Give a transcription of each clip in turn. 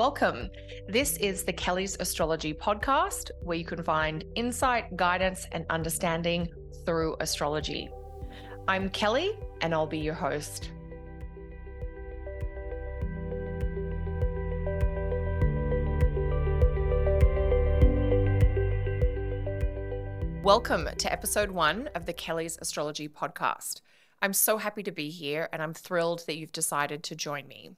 Welcome. This is the Kelly's Astrology podcast, where you can find insight, guidance, and understanding through astrology. I'm Kelly, and I'll be your host. Welcome to episode one of the Kelly's Astrology podcast. I'm so happy to be here, and I'm thrilled that you've decided to join me.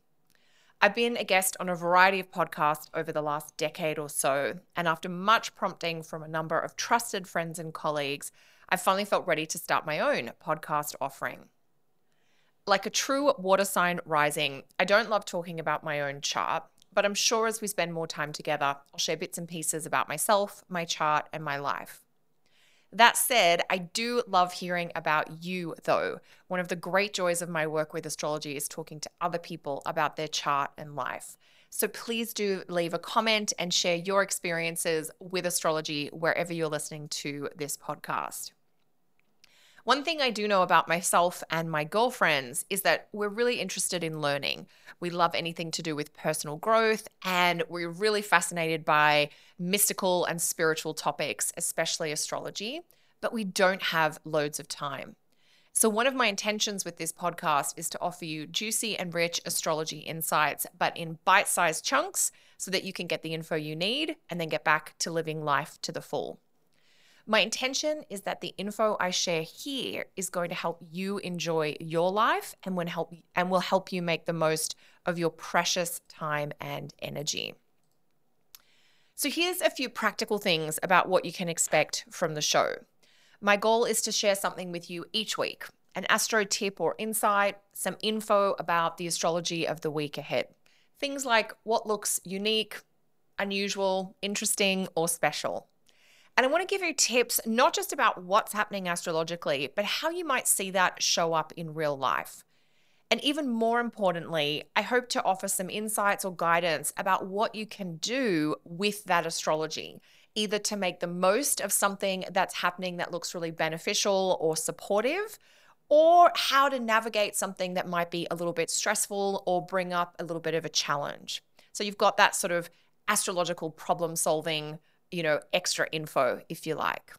I've been a guest on a variety of podcasts over the last decade or so, and after much prompting from a number of trusted friends and colleagues, I finally felt ready to start my own podcast offering. Like a true water sign rising, I don't love talking about my own chart, but I'm sure as we spend more time together, I'll share bits and pieces about myself, my chart, and my life. That said, I do love hearing about you, though. One of the great joys of my work with astrology is talking to other people about their chart and life. So please do leave a comment and share your experiences with astrology wherever you're listening to this podcast. One thing I do know about myself and my girlfriends is that we're really interested in learning. We love anything to do with personal growth, and we're really fascinated by mystical and spiritual topics, especially astrology, but we don't have loads of time. So, one of my intentions with this podcast is to offer you juicy and rich astrology insights, but in bite sized chunks so that you can get the info you need and then get back to living life to the full. My intention is that the info I share here is going to help you enjoy your life and will help and will help you make the most of your precious time and energy. So here's a few practical things about what you can expect from the show. My goal is to share something with you each week, an astro tip or insight, some info about the astrology of the week ahead. Things like what looks unique, unusual, interesting, or special. And I want to give you tips not just about what's happening astrologically, but how you might see that show up in real life. And even more importantly, I hope to offer some insights or guidance about what you can do with that astrology, either to make the most of something that's happening that looks really beneficial or supportive, or how to navigate something that might be a little bit stressful or bring up a little bit of a challenge. So you've got that sort of astrological problem solving you know, extra info if you like.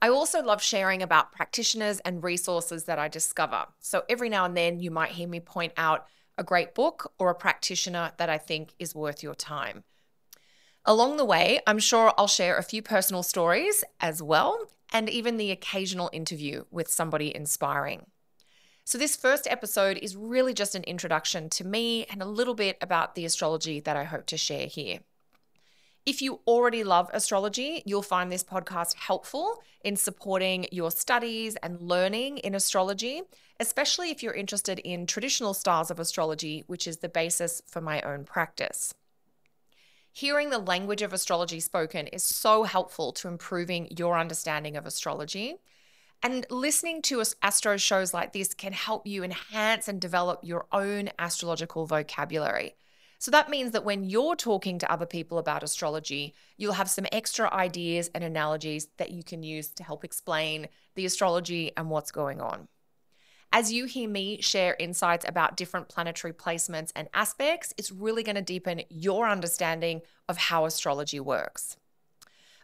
I also love sharing about practitioners and resources that I discover. So every now and then you might hear me point out a great book or a practitioner that I think is worth your time. Along the way, I'm sure I'll share a few personal stories as well, and even the occasional interview with somebody inspiring. So, this first episode is really just an introduction to me and a little bit about the astrology that I hope to share here. If you already love astrology, you'll find this podcast helpful in supporting your studies and learning in astrology, especially if you're interested in traditional styles of astrology, which is the basis for my own practice. Hearing the language of astrology spoken is so helpful to improving your understanding of astrology. And listening to astro shows like this can help you enhance and develop your own astrological vocabulary. So that means that when you're talking to other people about astrology, you'll have some extra ideas and analogies that you can use to help explain the astrology and what's going on. As you hear me share insights about different planetary placements and aspects, it's really going to deepen your understanding of how astrology works.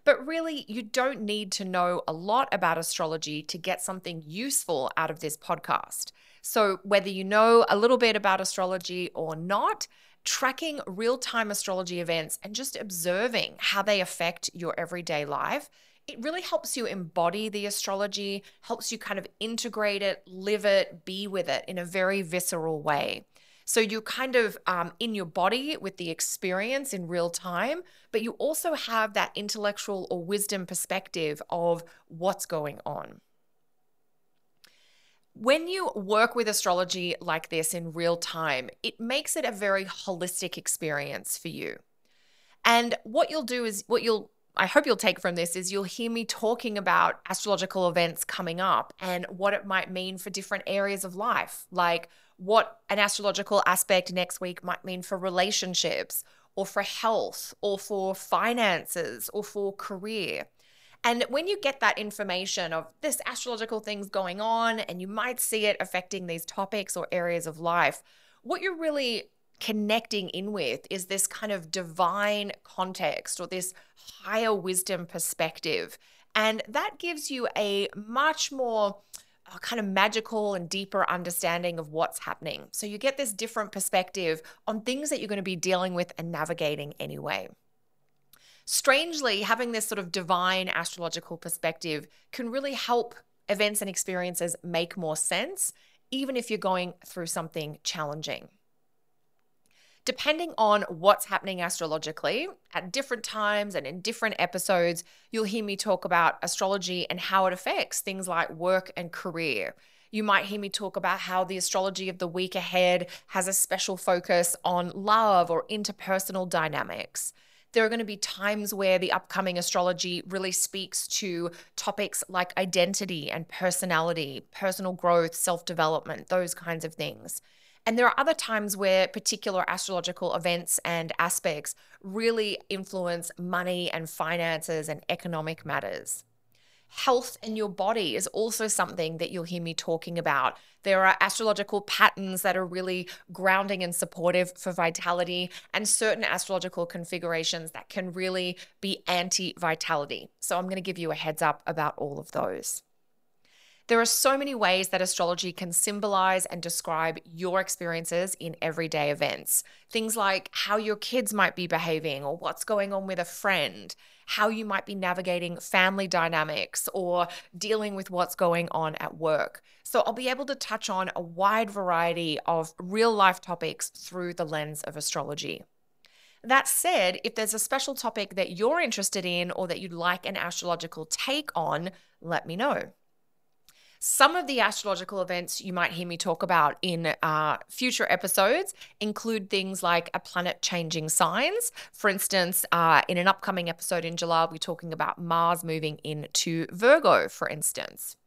But really, you don't need to know a lot about astrology to get something useful out of this podcast. So, whether you know a little bit about astrology or not, tracking real time astrology events and just observing how they affect your everyday life, it really helps you embody the astrology, helps you kind of integrate it, live it, be with it in a very visceral way. So you're kind of um, in your body with the experience in real time, but you also have that intellectual or wisdom perspective of what's going on. When you work with astrology like this in real time, it makes it a very holistic experience for you. And what you'll do is, what you'll, I hope you'll take from this is you'll hear me talking about astrological events coming up and what it might mean for different areas of life, like what an astrological aspect next week might mean for relationships or for health or for finances or for career. And when you get that information of this astrological things going on, and you might see it affecting these topics or areas of life, what you're really connecting in with is this kind of divine context or this higher wisdom perspective. And that gives you a much more uh, kind of magical and deeper understanding of what's happening. So you get this different perspective on things that you're going to be dealing with and navigating anyway. Strangely, having this sort of divine astrological perspective can really help events and experiences make more sense, even if you're going through something challenging. Depending on what's happening astrologically, at different times and in different episodes, you'll hear me talk about astrology and how it affects things like work and career. You might hear me talk about how the astrology of the week ahead has a special focus on love or interpersonal dynamics there are going to be times where the upcoming astrology really speaks to topics like identity and personality, personal growth, self development, those kinds of things. And there are other times where particular astrological events and aspects really influence money and finances and economic matters. Health in your body is also something that you'll hear me talking about. There are astrological patterns that are really grounding and supportive for vitality, and certain astrological configurations that can really be anti vitality. So, I'm going to give you a heads up about all of those. There are so many ways that astrology can symbolize and describe your experiences in everyday events. Things like how your kids might be behaving, or what's going on with a friend, how you might be navigating family dynamics, or dealing with what's going on at work. So, I'll be able to touch on a wide variety of real life topics through the lens of astrology. That said, if there's a special topic that you're interested in or that you'd like an astrological take on, let me know. Some of the astrological events you might hear me talk about in uh, future episodes include things like a planet changing signs. For instance, uh, in an upcoming episode in July, I'll be talking about Mars moving into Virgo, for instance.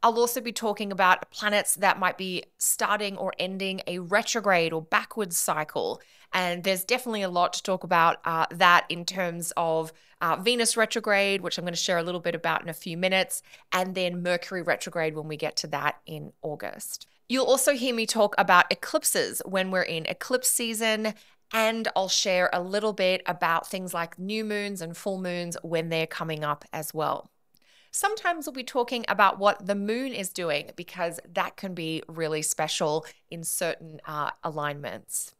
I'll also be talking about planets that might be starting or ending a retrograde or backwards cycle. And there's definitely a lot to talk about uh, that in terms of uh, Venus retrograde, which I'm going to share a little bit about in a few minutes, and then Mercury retrograde when we get to that in August. You'll also hear me talk about eclipses when we're in eclipse season and I'll share a little bit about things like new moons and full moons when they're coming up as well. Sometimes we'll be talking about what the moon is doing because that can be really special in certain uh, alignments.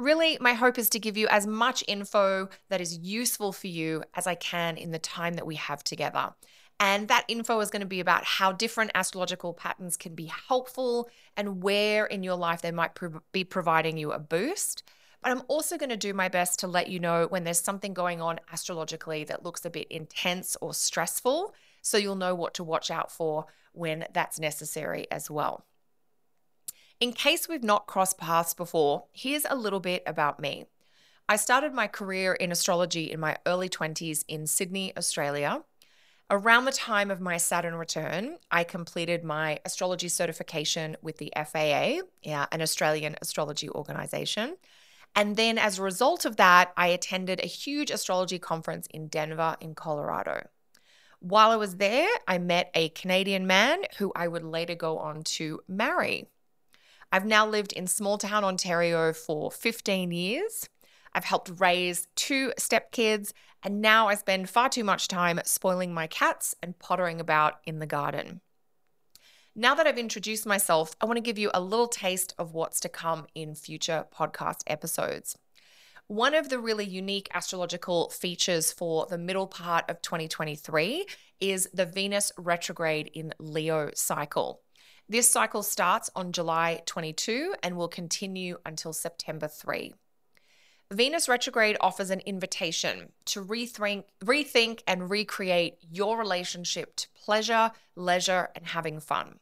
Really, my hope is to give you as much info that is useful for you as I can in the time that we have together. And that info is going to be about how different astrological patterns can be helpful and where in your life they might be providing you a boost. But I'm also going to do my best to let you know when there's something going on astrologically that looks a bit intense or stressful. So you'll know what to watch out for when that's necessary as well. In case we've not crossed paths before, here's a little bit about me. I started my career in astrology in my early 20s in Sydney, Australia. Around the time of my Saturn return, I completed my astrology certification with the FAA, yeah, an Australian astrology organization. And then as a result of that, I attended a huge astrology conference in Denver, in Colorado. While I was there, I met a Canadian man who I would later go on to marry. I've now lived in small town Ontario for 15 years. I've helped raise two stepkids, and now I spend far too much time spoiling my cats and pottering about in the garden. Now that I've introduced myself, I want to give you a little taste of what's to come in future podcast episodes. One of the really unique astrological features for the middle part of 2023 is the Venus retrograde in Leo cycle. This cycle starts on July 22 and will continue until September 3. Venus retrograde offers an invitation to rethink, rethink and recreate your relationship to pleasure, leisure, and having fun.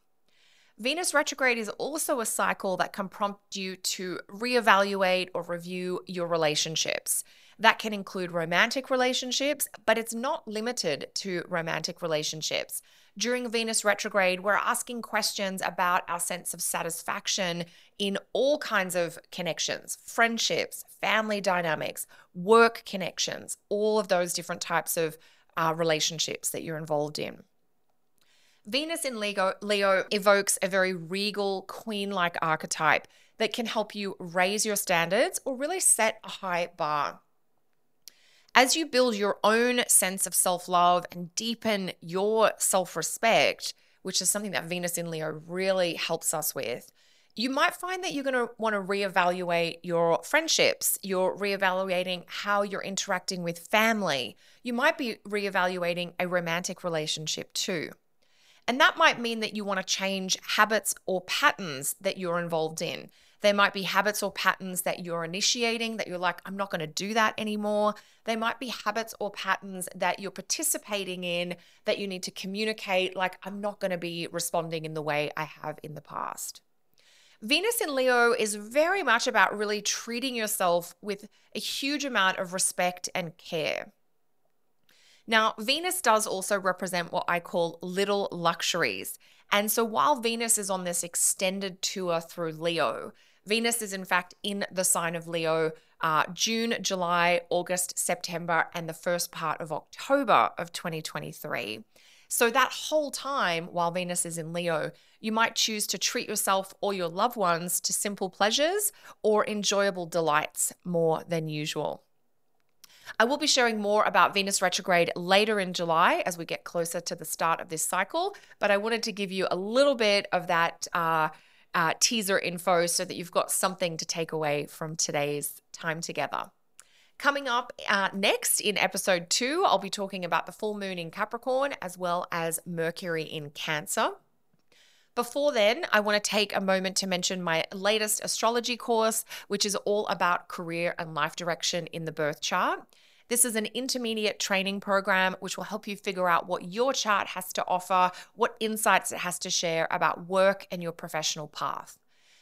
Venus retrograde is also a cycle that can prompt you to reevaluate or review your relationships. That can include romantic relationships, but it's not limited to romantic relationships. During Venus retrograde, we're asking questions about our sense of satisfaction in all kinds of connections friendships, family dynamics, work connections, all of those different types of uh, relationships that you're involved in. Venus in Leo, Leo evokes a very regal, queen like archetype that can help you raise your standards or really set a high bar. As you build your own sense of self love and deepen your self respect, which is something that Venus in Leo really helps us with, you might find that you're going to want to reevaluate your friendships. You're reevaluating how you're interacting with family. You might be reevaluating a romantic relationship too. And that might mean that you want to change habits or patterns that you're involved in. There might be habits or patterns that you're initiating that you're like, I'm not going to do that anymore. They might be habits or patterns that you're participating in that you need to communicate, like, I'm not going to be responding in the way I have in the past. Venus in Leo is very much about really treating yourself with a huge amount of respect and care. Now, Venus does also represent what I call little luxuries. And so while Venus is on this extended tour through Leo, Venus is in fact in the sign of Leo uh, June, July, August, September, and the first part of October of 2023. So, that whole time while Venus is in Leo, you might choose to treat yourself or your loved ones to simple pleasures or enjoyable delights more than usual. I will be sharing more about Venus retrograde later in July as we get closer to the start of this cycle, but I wanted to give you a little bit of that. Uh, uh, teaser info so that you've got something to take away from today's time together. Coming up uh, next in episode two, I'll be talking about the full moon in Capricorn as well as Mercury in Cancer. Before then, I want to take a moment to mention my latest astrology course, which is all about career and life direction in the birth chart. This is an intermediate training program which will help you figure out what your chart has to offer, what insights it has to share about work and your professional path.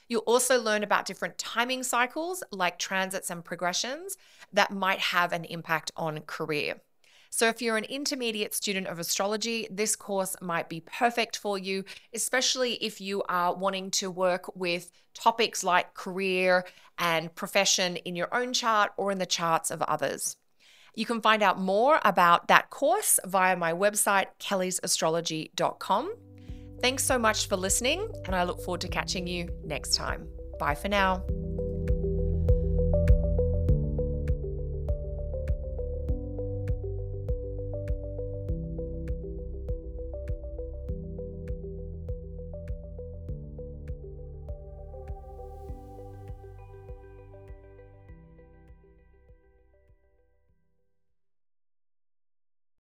You'll also learn about different timing cycles like transits and progressions that might have an impact on career. So, if you're an intermediate student of astrology, this course might be perfect for you, especially if you are wanting to work with topics like career and profession in your own chart or in the charts of others. You can find out more about that course via my website, kellysastrology.com. Thanks so much for listening, and I look forward to catching you next time. Bye for now.